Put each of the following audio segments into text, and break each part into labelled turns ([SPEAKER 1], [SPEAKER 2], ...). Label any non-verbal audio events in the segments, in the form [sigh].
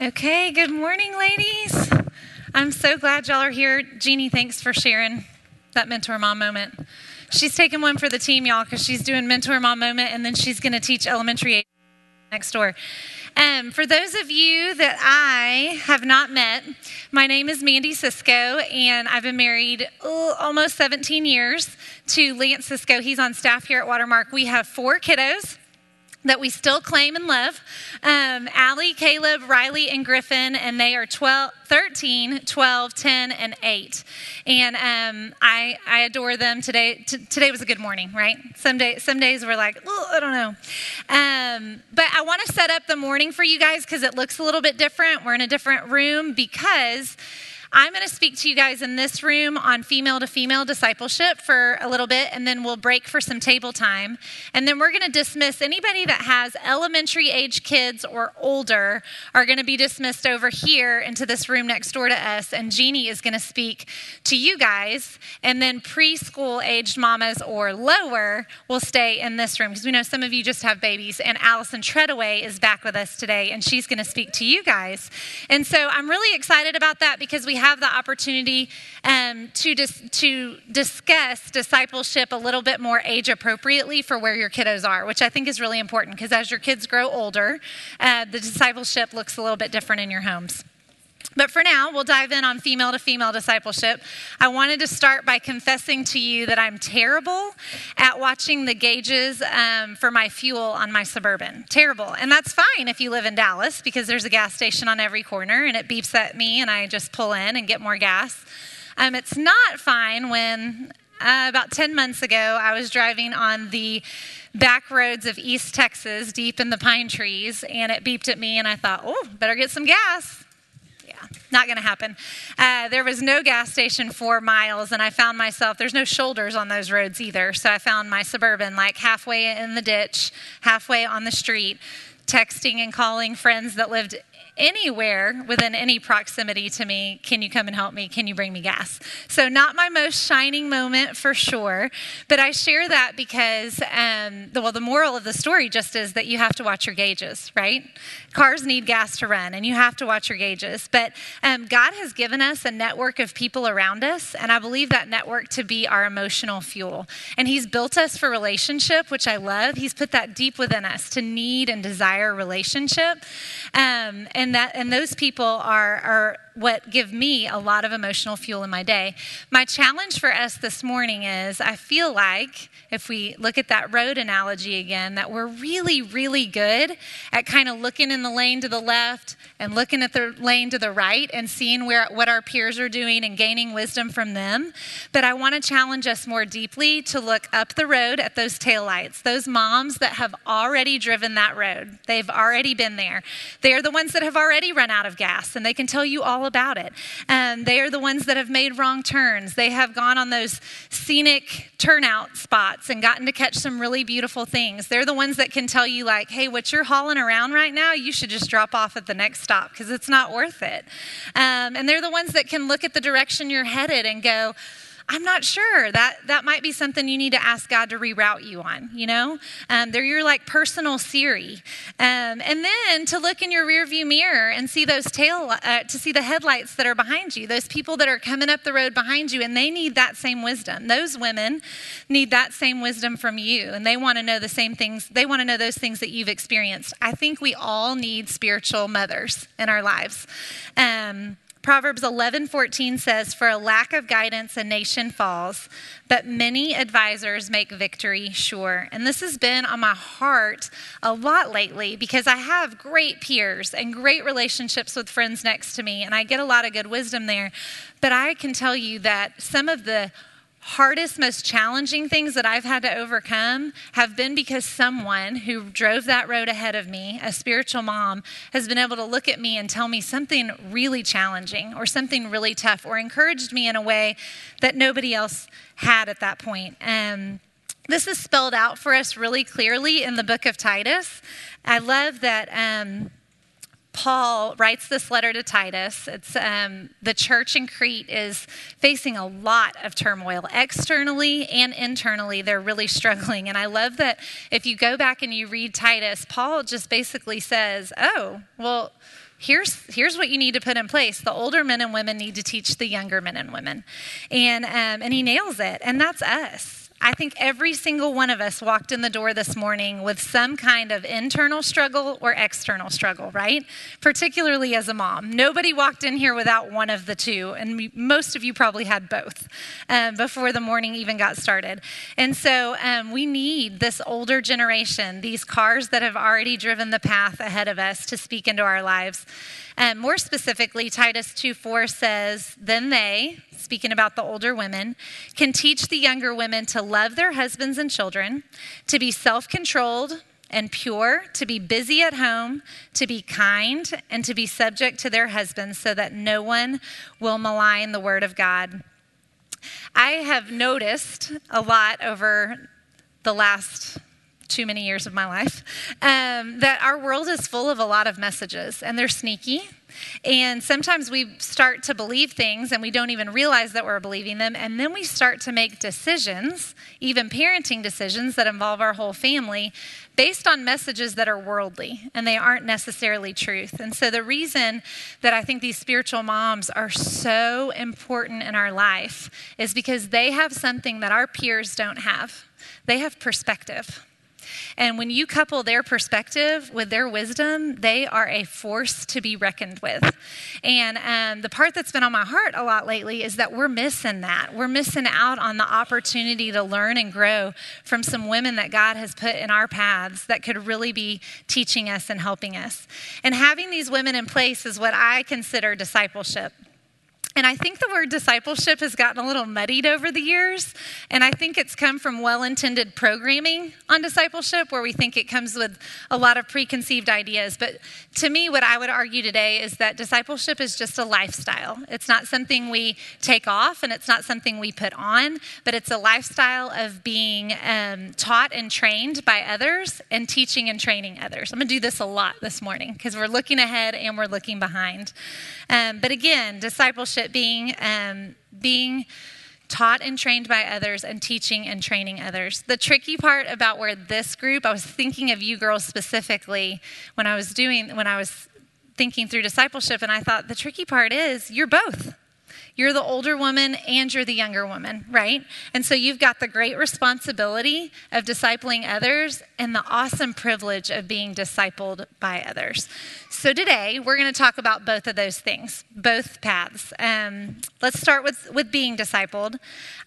[SPEAKER 1] Okay, good morning, ladies. I'm so glad y'all are here. Jeannie, thanks for sharing that mentor mom moment. She's taking one for the team, y'all, because she's doing mentor mom moment, and then she's going to teach elementary next door. Um, for those of you that I have not met, my name is Mandy Sisco, and I've been married oh, almost 17 years to Lance Sisco. He's on staff here at Watermark. We have four kiddos that we still claim and love um, Allie, Caleb, Riley, and Griffin, and they are 12, 13, 12, 10, and 8. And um, I, I adore them. Today t- today was a good morning, right? Some, day, some days we're like, I don't know. Um, but I want to set up the morning for you guys because it looks a little bit different. We're in a different room because I'm going to speak to you guys in this room on female to female discipleship for a little bit, and then we'll break for some table time. And then we're going to dismiss anybody that has elementary age kids or older are going to be dismissed over here into this room next door to us. And Jeannie is going to speak to you guys. And then preschool aged mamas or lower will stay in this room because we know some of you just have babies. And Allison Treadaway is back with us today, and she's going to speak to you guys. And so I'm really excited about that because we have the opportunity um, to, dis- to discuss discipleship a little bit more age appropriately for where your kiddos are, which I think is really important because as your kids grow older, uh, the discipleship looks a little bit different in your homes. But for now, we'll dive in on female to female discipleship. I wanted to start by confessing to you that I'm terrible at watching the gauges um, for my fuel on my Suburban. Terrible. And that's fine if you live in Dallas because there's a gas station on every corner and it beeps at me and I just pull in and get more gas. Um, it's not fine when uh, about 10 months ago I was driving on the back roads of East Texas, deep in the pine trees, and it beeped at me, and I thought, oh, better get some gas not going to happen. Uh, there was no gas station for miles, and I found myself, there's no shoulders on those roads either. So I found my suburban like halfway in the ditch, halfway on the street, texting and calling friends that lived anywhere within any proximity to me, can you come and help me? Can you bring me gas? So, not my most shining moment for sure, but I share that because, um, the, well, the moral of the story just is that you have to watch your gauges, right? Cars need gas to run, and you have to watch your gauges. But um, God has given us a network of people around us, and I believe that network to be our emotional fuel. And He's built us for relationship, which I love. He's put that deep within us to need and desire relationship. Um, and that and those people are are what give me a lot of emotional fuel in my day. My challenge for us this morning is I feel like if we look at that road analogy again, that we're really, really good at kind of looking in the lane to the left and looking at the lane to the right and seeing where what our peers are doing and gaining wisdom from them. But I want to challenge us more deeply to look up the road at those taillights, those moms that have already driven that road. They've already been there. They are the ones that have already run out of gas and they can tell you all about it. And they are the ones that have made wrong turns. They have gone on those scenic turnout spots and gotten to catch some really beautiful things. They're the ones that can tell you, like, hey, what you're hauling around right now, you should just drop off at the next stop because it's not worth it. Um, and they're the ones that can look at the direction you're headed and go, I'm not sure. That that might be something you need to ask God to reroute you on. You know, um, they're your like personal Siri, um, and then to look in your rearview mirror and see those tail uh, to see the headlights that are behind you. Those people that are coming up the road behind you, and they need that same wisdom. Those women need that same wisdom from you, and they want to know the same things. They want to know those things that you've experienced. I think we all need spiritual mothers in our lives. Um, Proverbs 11:14 says, "For a lack of guidance a nation falls, but many advisors make victory sure." And this has been on my heart a lot lately because I have great peers and great relationships with friends next to me and I get a lot of good wisdom there. But I can tell you that some of the hardest, most challenging things that I've had to overcome have been because someone who drove that road ahead of me, a spiritual mom, has been able to look at me and tell me something really challenging or something really tough or encouraged me in a way that nobody else had at that point. And this is spelled out for us really clearly in the book of Titus. I love that. Um, Paul writes this letter to Titus. It's um, the church in Crete is facing a lot of turmoil externally and internally. They're really struggling, and I love that if you go back and you read Titus, Paul just basically says, "Oh, well." here's here's what you need to put in place. The older men and women need to teach the younger men and women, and um, and he nails it, and that's us. I think every single one of us walked in the door this morning with some kind of internal struggle or external struggle, right? Particularly as a mom. Nobody walked in here without one of the two, and most of you probably had both um, before the morning even got started. And so um, we need this older generation, these cars that have already driven the path ahead of us, to speak into our lives. Um, more specifically, Titus 2 4 says, Then they, speaking about the older women, can teach the younger women to love their husbands and children, to be self controlled and pure, to be busy at home, to be kind, and to be subject to their husbands so that no one will malign the word of God. I have noticed a lot over the last too many years of my life, um, that our world is full of a lot of messages and they're sneaky. And sometimes we start to believe things and we don't even realize that we're believing them. And then we start to make decisions, even parenting decisions that involve our whole family, based on messages that are worldly and they aren't necessarily truth. And so the reason that I think these spiritual moms are so important in our life is because they have something that our peers don't have. They have perspective. And when you couple their perspective with their wisdom, they are a force to be reckoned with. And um, the part that's been on my heart a lot lately is that we're missing that. We're missing out on the opportunity to learn and grow from some women that God has put in our paths that could really be teaching us and helping us. And having these women in place is what I consider discipleship. And I think the word discipleship has gotten a little muddied over the years. And I think it's come from well intended programming on discipleship, where we think it comes with a lot of preconceived ideas. But to me, what I would argue today is that discipleship is just a lifestyle. It's not something we take off and it's not something we put on, but it's a lifestyle of being um, taught and trained by others and teaching and training others. I'm going to do this a lot this morning because we're looking ahead and we're looking behind. Um, but again, discipleship being um, being taught and trained by others and teaching and training others. The tricky part about where this group, I was thinking of you girls specifically when I was doing when I was thinking through discipleship and I thought the tricky part is you're both. You're the older woman and you're the younger woman, right? And so you've got the great responsibility of discipling others and the awesome privilege of being discipled by others. So today we're going to talk about both of those things, both paths. Um, let's start with, with being discipled.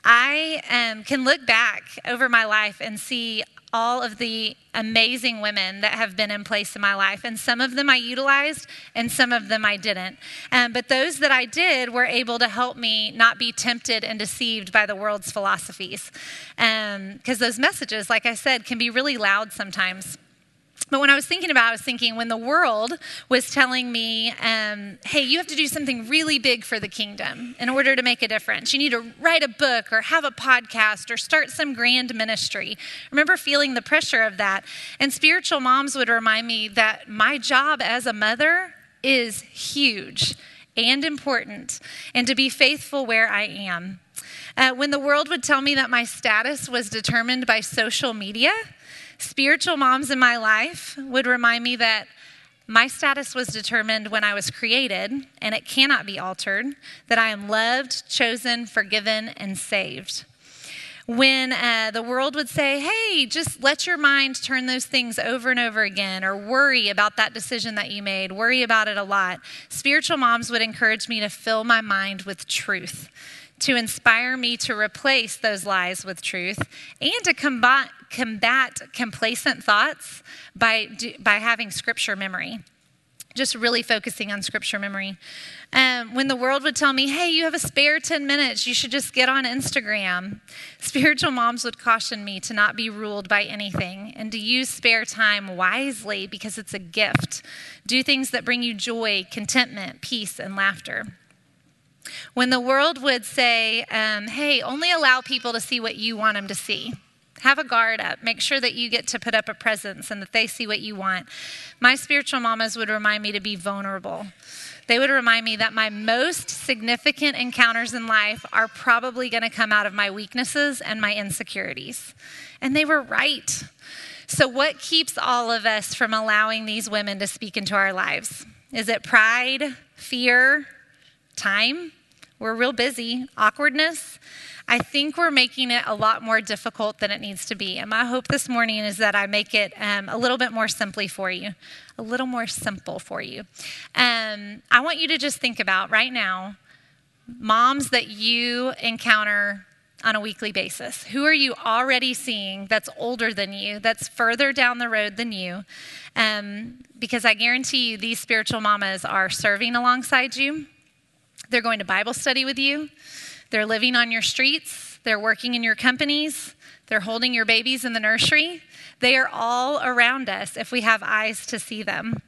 [SPEAKER 1] I um, can look back over my life and see all of the amazing women that have been in place in my life. And some of them I utilized, and some of them I didn't. Um, but those that I did were able to help me not be tempted and deceived by the world's philosophies. Because um, those messages, like I said, can be really loud sometimes. But when I was thinking about it, I was thinking when the world was telling me, um, hey, you have to do something really big for the kingdom in order to make a difference. You need to write a book or have a podcast or start some grand ministry. I remember feeling the pressure of that. And spiritual moms would remind me that my job as a mother is huge and important, and to be faithful where I am. Uh, when the world would tell me that my status was determined by social media, Spiritual moms in my life would remind me that my status was determined when I was created, and it cannot be altered, that I am loved, chosen, forgiven, and saved. When uh, the world would say, hey, just let your mind turn those things over and over again, or worry about that decision that you made, worry about it a lot, spiritual moms would encourage me to fill my mind with truth to inspire me to replace those lies with truth and to combat, combat complacent thoughts by, by having scripture memory. Just really focusing on scripture memory. Um, when the world would tell me, hey, you have a spare 10 minutes, you should just get on Instagram, spiritual moms would caution me to not be ruled by anything and to use spare time wisely because it's a gift. Do things that bring you joy, contentment, peace, and laughter. When the world would say, um, hey, only allow people to see what you want them to see. Have a guard up. Make sure that you get to put up a presence and that they see what you want. My spiritual mamas would remind me to be vulnerable. They would remind me that my most significant encounters in life are probably going to come out of my weaknesses and my insecurities. And they were right. So, what keeps all of us from allowing these women to speak into our lives? Is it pride, fear, time? We're real busy. Awkwardness? I think we're making it a lot more difficult than it needs to be. And my hope this morning is that I make it um, a little bit more simply for you, a little more simple for you. Um, I want you to just think about right now moms that you encounter on a weekly basis? Who are you already seeing that's older than you, that's further down the road than you? Um, because I guarantee you, these spiritual mamas are serving alongside you. They're going to Bible study with you. They're living on your streets, they're working in your companies, they're holding your babies in the nursery. They are all around us if we have eyes to see them.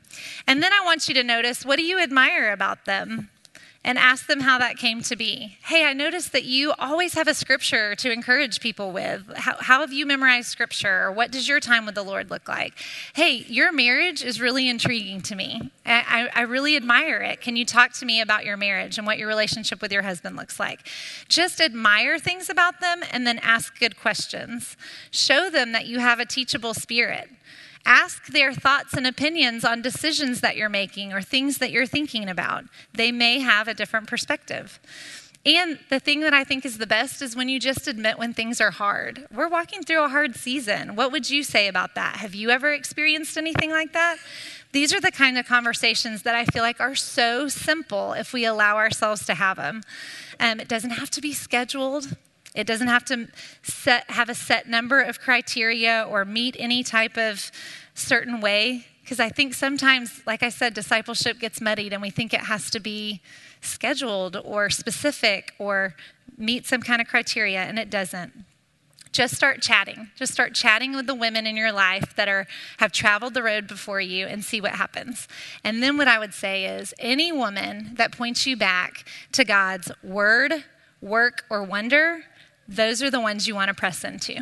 [SPEAKER 1] And then I want you to notice what do you admire about them? And ask them how that came to be. Hey, I noticed that you always have a scripture to encourage people with. How, how, have you memorized scripture? What does your time with the Lord look like? Hey, your marriage is really intriguing to me. I, I really admire it. Can you talk to me about your marriage and what your relationship with your husband looks like? Just admire things about them and then ask good questions. Show them that you have a teachable spirit. Ask their thoughts and opinions on decisions that you're making or things that you're thinking about. They may have a different perspective. And the thing that I think is the best is when you just admit when things are hard. We're walking through a hard season. What would you say about that? Have you ever experienced anything like that? These are the kind of conversations that I feel like are so simple if we allow ourselves to have them. Um, it doesn't have to be scheduled. It doesn't have to set, have a set number of criteria or meet any type of certain way. Because I think sometimes, like I said, discipleship gets muddied and we think it has to be scheduled or specific or meet some kind of criteria, and it doesn't. Just start chatting. Just start chatting with the women in your life that are have traveled the road before you and see what happens. And then what I would say is any woman that points you back to God's word, work, or wonder, those are the ones you want to press into.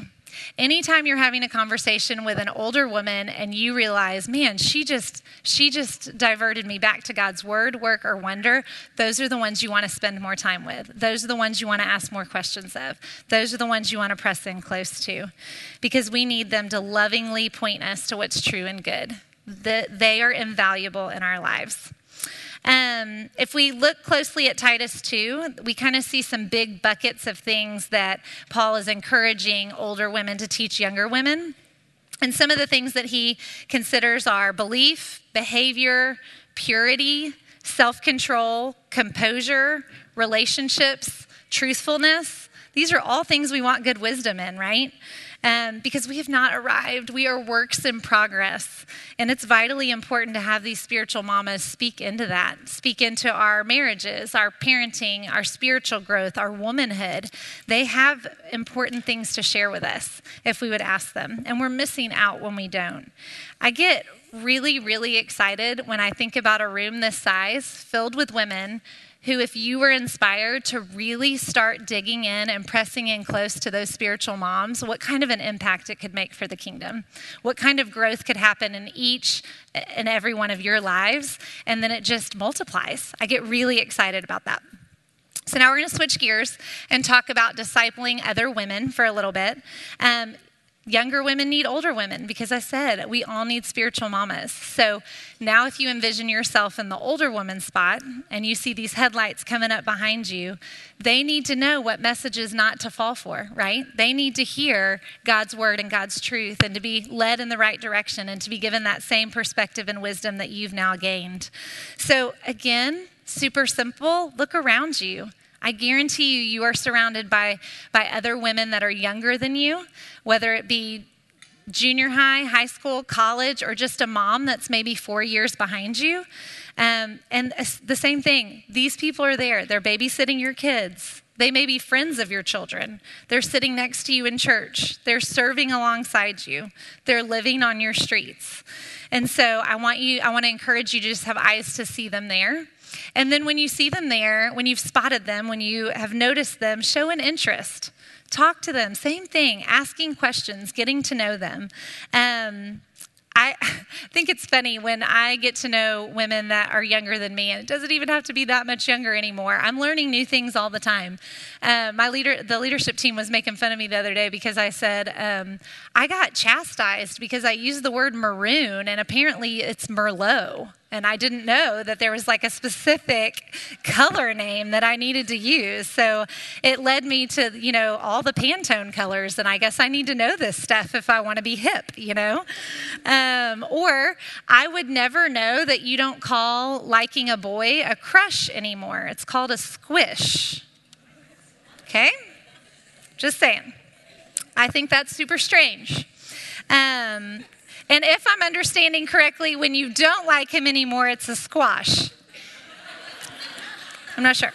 [SPEAKER 1] Anytime you're having a conversation with an older woman and you realize, man, she just she just diverted me back to God's word, work or wonder, those are the ones you want to spend more time with. Those are the ones you want to ask more questions of. Those are the ones you want to press in close to. Because we need them to lovingly point us to what's true and good. That they are invaluable in our lives. Um, if we look closely at Titus 2, we kind of see some big buckets of things that Paul is encouraging older women to teach younger women. And some of the things that he considers are belief, behavior, purity, self control, composure, relationships, truthfulness. These are all things we want good wisdom in, right? Um, because we have not arrived. We are works in progress. And it's vitally important to have these spiritual mamas speak into that, speak into our marriages, our parenting, our spiritual growth, our womanhood. They have important things to share with us if we would ask them. And we're missing out when we don't. I get really, really excited when I think about a room this size filled with women who, if you were inspired to really start digging in and pressing in close to those spiritual moms, what kind of an impact it could make for the kingdom, what kind of growth could happen in each and every one of your lives, and then it just multiplies. I get really excited about that. So now we're going to switch gears and talk about discipling other women for a little bit. Um, Younger women need older women because I said we all need spiritual mamas. So now, if you envision yourself in the older woman spot and you see these headlights coming up behind you, they need to know what messages not to fall for, right? They need to hear God's word and God's truth and to be led in the right direction and to be given that same perspective and wisdom that you've now gained. So, again, super simple look around you. I guarantee you, you are surrounded by, by other women that are younger than you, whether it be junior high, high school, college, or just a mom that's maybe four years behind you. Um, and the same thing, these people are there. They're babysitting your kids. They may be friends of your children. They're sitting next to you in church. They're serving alongside you. They're living on your streets. And so I want you, I want to encourage you to just have eyes to see them there. And then when you see them there, when you've spotted them, when you have noticed them, show an interest. Talk to them. Same thing, asking questions, getting to know them. Um, I [laughs] think it's funny when I get to know women that are younger than me, and it doesn't even have to be that much younger anymore. I'm learning new things all the time. Uh, my leader, the leadership team, was making fun of me the other day because I said um, I got chastised because I used the word maroon, and apparently it's Merlot. And I didn't know that there was like a specific color name that I needed to use. So it led me to, you know, all the Pantone colors. And I guess I need to know this stuff if I want to be hip, you know? Um, or I would never know that you don't call liking a boy a crush anymore. It's called a squish. Okay? Just saying. I think that's super strange. Um, and if I'm understanding correctly, when you don't like him anymore, it's a squash. I'm not sure.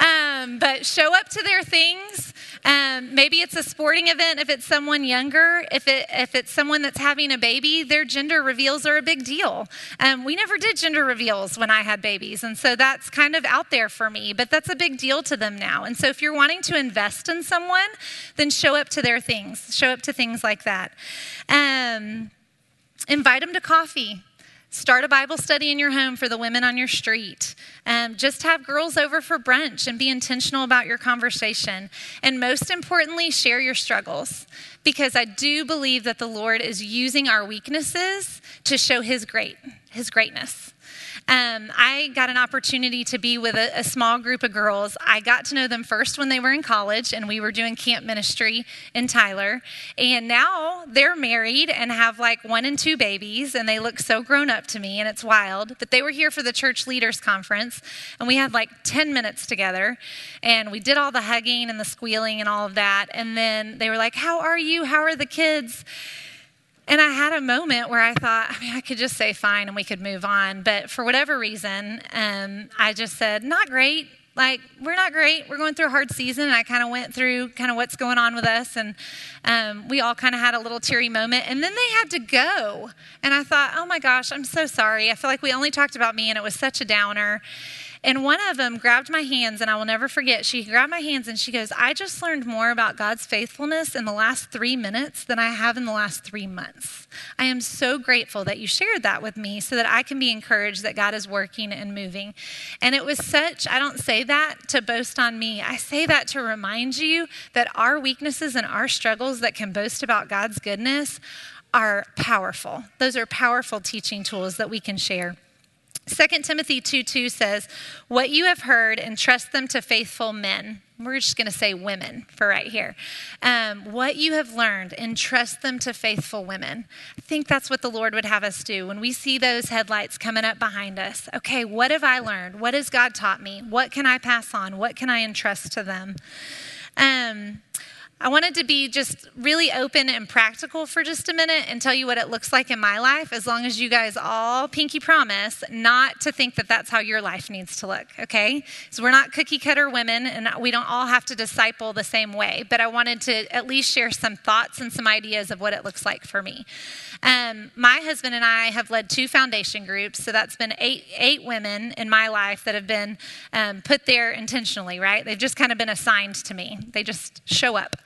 [SPEAKER 1] Um, but show up to their things. Um, maybe it's a sporting event if it's someone younger. If, it, if it's someone that's having a baby, their gender reveals are a big deal. Um, we never did gender reveals when I had babies, and so that's kind of out there for me, but that's a big deal to them now. And so if you're wanting to invest in someone, then show up to their things, show up to things like that. Um, invite them to coffee. Start a Bible study in your home for the women on your street. Um, just have girls over for brunch and be intentional about your conversation. And most importantly, share your struggles because I do believe that the Lord is using our weaknesses to show His great, His greatness. Um, I got an opportunity to be with a, a, small group of girls. I got to know them first when they were in college, and we were doing camp ministry in Tyler. And now they're married and have like one and two babies, and they look so grown up to me, and it's wild. But they were here for the church leaders conference, and we had like 10 minutes together, and we did all the hugging and the squealing and all of that. And then they were like, How are you? How are the kids? And I had a moment where I thought, I mean, I could just say fine and we could move on. But for whatever reason, um, I just said, not great. Like, we're not great. We're going through a hard season. And I kind of went through kind of what's going on with us. And um, we all kind of had a little teary moment. And then they had to go. And I thought, oh my gosh, I'm so sorry. I feel like we only talked about me and it was such a downer. And one of them grabbed my hands, and I will never forget. She grabbed my hands and she goes, I just learned more about God's faithfulness in the last three minutes than I have in the last three months. I am so grateful that you shared that with me so that I can be encouraged that God is working and moving. And it was such, I don't say that to boast on me, I say that to remind you that our weaknesses and our struggles that can boast about God's goodness are powerful. Those are powerful teaching tools that we can share. 2 Timothy 2 2 says, What you have heard, entrust them to faithful men. We're just going to say women for right here. Um, what you have learned, entrust them to faithful women. I think that's what the Lord would have us do. When we see those headlights coming up behind us, okay, what have I learned? What has God taught me? What can I pass on? What can I entrust to them? Um, I wanted to be just really open and practical for just a minute and tell you what it looks like in my life, as long as you guys all pinky promise not to think that that's how your life needs to look, okay? So we're not cookie cutter women and we don't all have to disciple the same way, but I wanted to at least share some thoughts and some ideas of what it looks like for me. Um, my husband and I have led two foundation groups, so that's been eight, eight women in my life that have been um, put there intentionally, right? They've just kind of been assigned to me, they just show up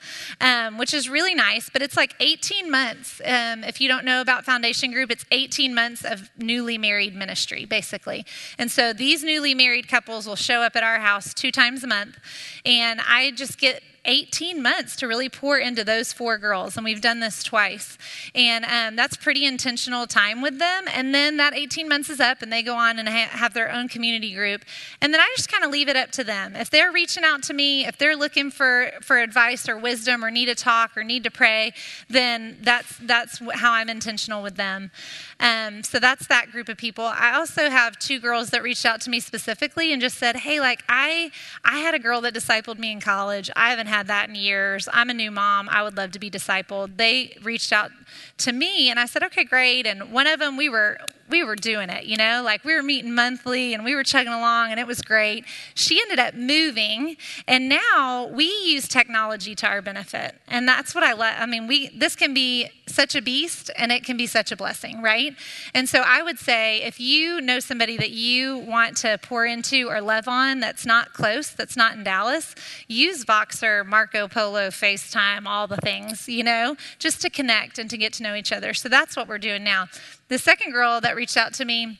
[SPEAKER 1] um, which is really nice. But it's like 18 months. Um, if you don't know about Foundation Group, it's 18 months of newly married ministry, basically. And so these newly married couples will show up at our house two times a month. And I just get 18 months to really pour into those four girls. And we've done this twice. And um, that's pretty intentional time with them. And then that 18 months is up and they go on and ha- have their own community group. And then I just kind of leave it up to them. If they're reaching out to me, if they're looking for, for advice or wisdom or need to talk or need to pray, then that's, that's how I'm intentional with them. Um, so that's that group of people. I also have two girls that reached out to me specifically and just said, hey, like I, I had a girl that discipled me in college. I haven't had that in years. I'm a new mom. I would love to be discipled. They reached out to me and I said, okay, great. And one of them, we were we were doing it, you know, like we were meeting monthly and we were chugging along and it was great. She ended up moving and now we use technology to our benefit. And that's what I love. I mean, we this can be such a beast and it can be such a blessing, right? And so I would say if you know somebody that you want to pour into or love on that's not close, that's not in Dallas, use Voxer, Marco Polo, FaceTime, all the things, you know, just to connect and to get to know each other. So that's what we're doing now. The second girl that reached out to me,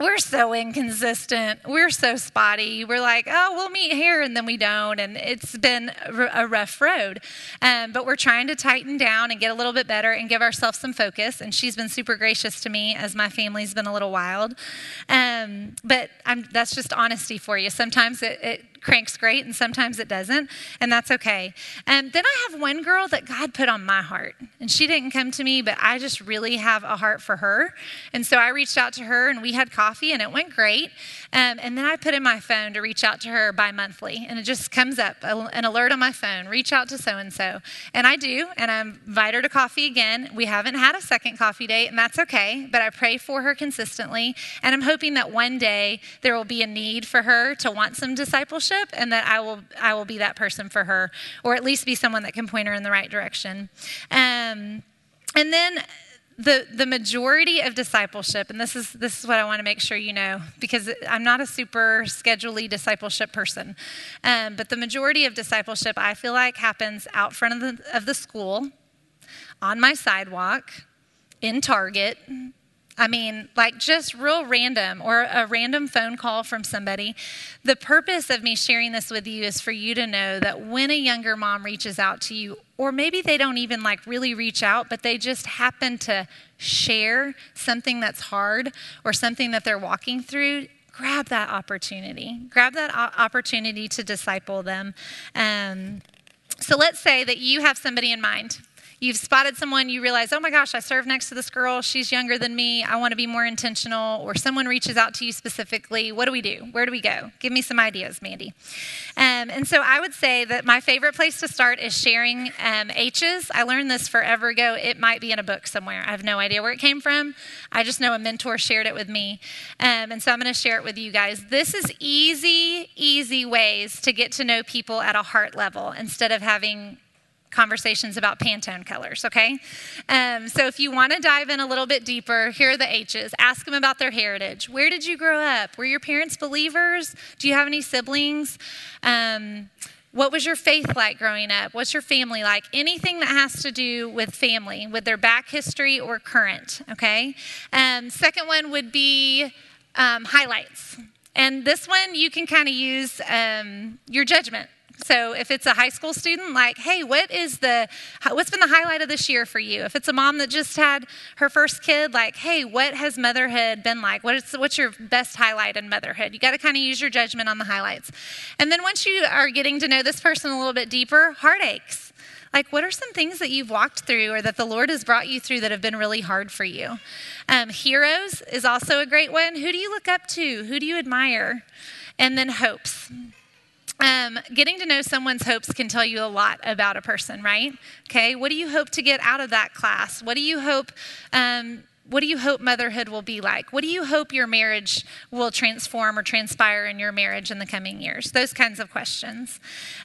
[SPEAKER 1] we're so inconsistent. We're so spotty. We're like, oh, we'll meet here, and then we don't. And it's been a rough road. Um, but we're trying to tighten down and get a little bit better and give ourselves some focus. And she's been super gracious to me as my family's been a little wild. Um, but I'm, that's just honesty for you. Sometimes it, it cranks great and sometimes it doesn't, and that's okay. And then I have one girl that God put on my heart, and she didn't come to me, but I just really have a heart for her. And so I reached out to her and we had coffee and it went great. Um, and then I put in my phone to reach out to her bi monthly, and it just comes up an alert on my phone reach out to so and so. And I do, and I invite her to coffee again. We haven't had a second coffee date, and that's okay, but I pray for her consistently. And I'm hoping that one day there will be a need for her to want some discipleship, and that I will, I will be that person for her, or at least be someone that can point her in the right direction. Um, and then the, the majority of discipleship, and this is, this is what I want to make sure you know, because I'm not a super scheduley discipleship person, um, but the majority of discipleship I feel like happens out front of the, of the school, on my sidewalk, in Target, I mean, like just real random or a random phone call from somebody. The purpose of me sharing this with you is for you to know that when a younger mom reaches out to you, or maybe they don't even like really reach out, but they just happen to share something that's hard or something that they're walking through, grab that opportunity. Grab that opportunity to disciple them. Um, so let's say that you have somebody in mind You've spotted someone, you realize, oh my gosh, I serve next to this girl. She's younger than me. I want to be more intentional. Or someone reaches out to you specifically. What do we do? Where do we go? Give me some ideas, Mandy. Um, and so I would say that my favorite place to start is sharing um, H's. I learned this forever ago. It might be in a book somewhere. I have no idea where it came from. I just know a mentor shared it with me. Um, and so I'm going to share it with you guys. This is easy, easy ways to get to know people at a heart level instead of having conversations about Pantone colors, okay? Um, so if you want to dive in a little bit deeper, here are the H's. Ask them about their heritage. Where did you grow up? Were your parents believers? Do you have any siblings? Um, what was your faith like growing up? What's your family like? Anything that has to do with family, with their back history or current, okay? Um, second one would be um, highlights. And this one you can kind of use um, your judgment so if it's a high school student, like, hey, what is the what's been the highlight of this year for you? If it's a mom that just had her first kid, like, hey, what has motherhood been like? What is what's your best highlight in motherhood? You got to kind of use your judgment on the highlights. And then once you are getting to know this person a little bit deeper, heartaches. Like, what are some things that you've walked through or that the Lord has brought you through that have been really hard for you? Um, heroes is also a great one. Who do you look up to? Who do you admire? And then hopes. Um, getting to know someone's hopes can tell you a lot about a person, right? Okay, what do you hope to get out of that class? What do you hope um, what do you hope motherhood will be like? What do you hope your marriage will transform or transpire in your marriage in the coming years? Those kinds of questions.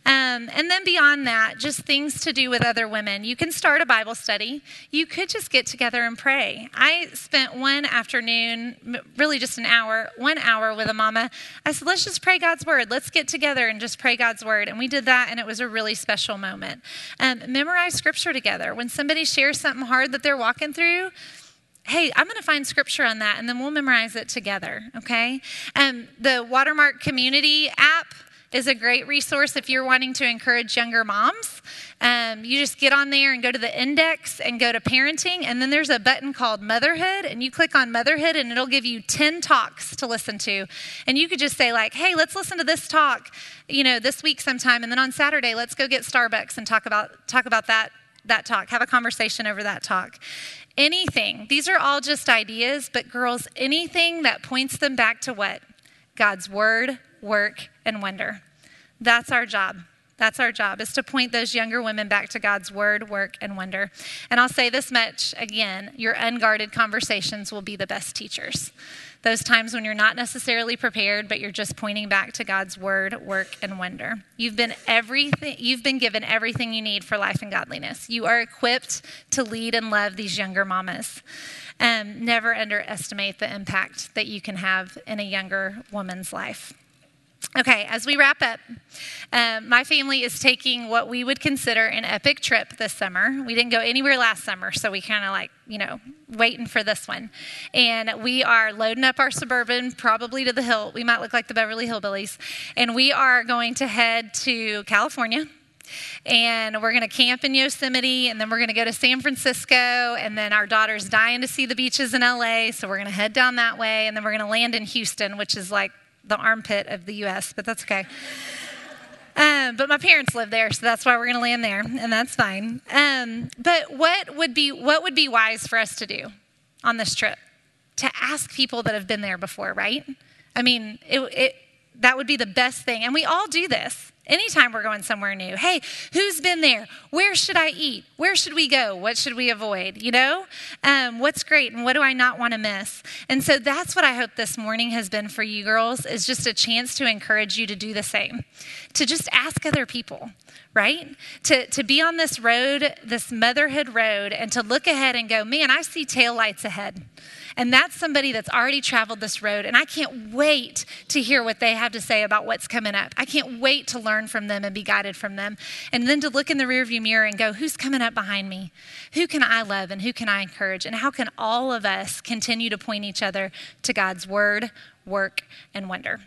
[SPEAKER 1] Um, and then beyond that, just things to do with other women. You can start a Bible study. You could just get together and pray. I spent one afternoon, really just an hour, one hour with a mama. I said, let's just pray God's word. Let's get together and just pray God's word. And we did that, and it was a really special moment. Um, memorize scripture together. When somebody shares something hard that they're walking through, hey, I'm going to find scripture on that and then we'll memorize it together, okay? Um, the Watermark Community app is a great resource if you're wanting to encourage younger moms. Um, you just get on there and go to the index and go to parenting, and then there's a button called motherhood, and you click on motherhood, and it'll give you 10 talks to listen to. And you could just say, like, hey, let's listen to this talk, you know, this week sometime, and then on Saturday, let's go get Starbucks and talk about talk about that that talk, have a conversation over that talk. Anything. These are all just ideas, but girls, anything that points them back to what? God's word, work, and wonder. That's our job. That's our job, is to point those younger women back to God's word, work, and wonder. And I'll say this much again your unguarded conversations will be the best teachers those times when you're not necessarily prepared, but you're just pointing back to God's word, work, and wonder. You've been everything, you've been given everything you need for life and godliness. You are equipped to lead and love these younger mamas. Um, never underestimate the impact that you can have in a younger woman's life. Okay, as we wrap up, um, my family is taking what we would consider an epic trip this summer. We didn't go anywhere last summer, so we kind of like, you know, waiting for this one. And we are loading up our suburban, probably to the hill. We might look like the Beverly Hillbillies. And we are going to head to California and we're going to camp in Yosemite, and then we're going to go to San Francisco, and then our daughter's dying to see the beaches in LA, so we're going to head down that way, and then we're going to land in Houston, which is like the armpit of the U.S., but that's okay. Um, but my parents live there, so that's why we're going to land there, and that's fine. Um, but what would be what would be wise for us to do on this trip? To ask people that have been there before, right? I mean, it, it that would be the best thing, and we all do this. Anytime we're going somewhere new, hey, who's been there? Where should I eat? Where should we go? What should we avoid? You know, um, what's great and what do I not want to miss? And so that's what I hope this morning has been for you girls is just a chance to encourage you to do the same, to just ask other people, right? To, to be on this road, this motherhood road, and to look ahead and go, man, I see taillights ahead. And that's somebody that's already traveled this road. And I can't wait to hear what they have to say about what's coming up. I can't wait to learn from them and be guided from them. And then to look in the rearview mirror and go, who's coming up behind me? Who can I love and who can I encourage? And how can all of us continue to point each other to God's word, work, and wonder?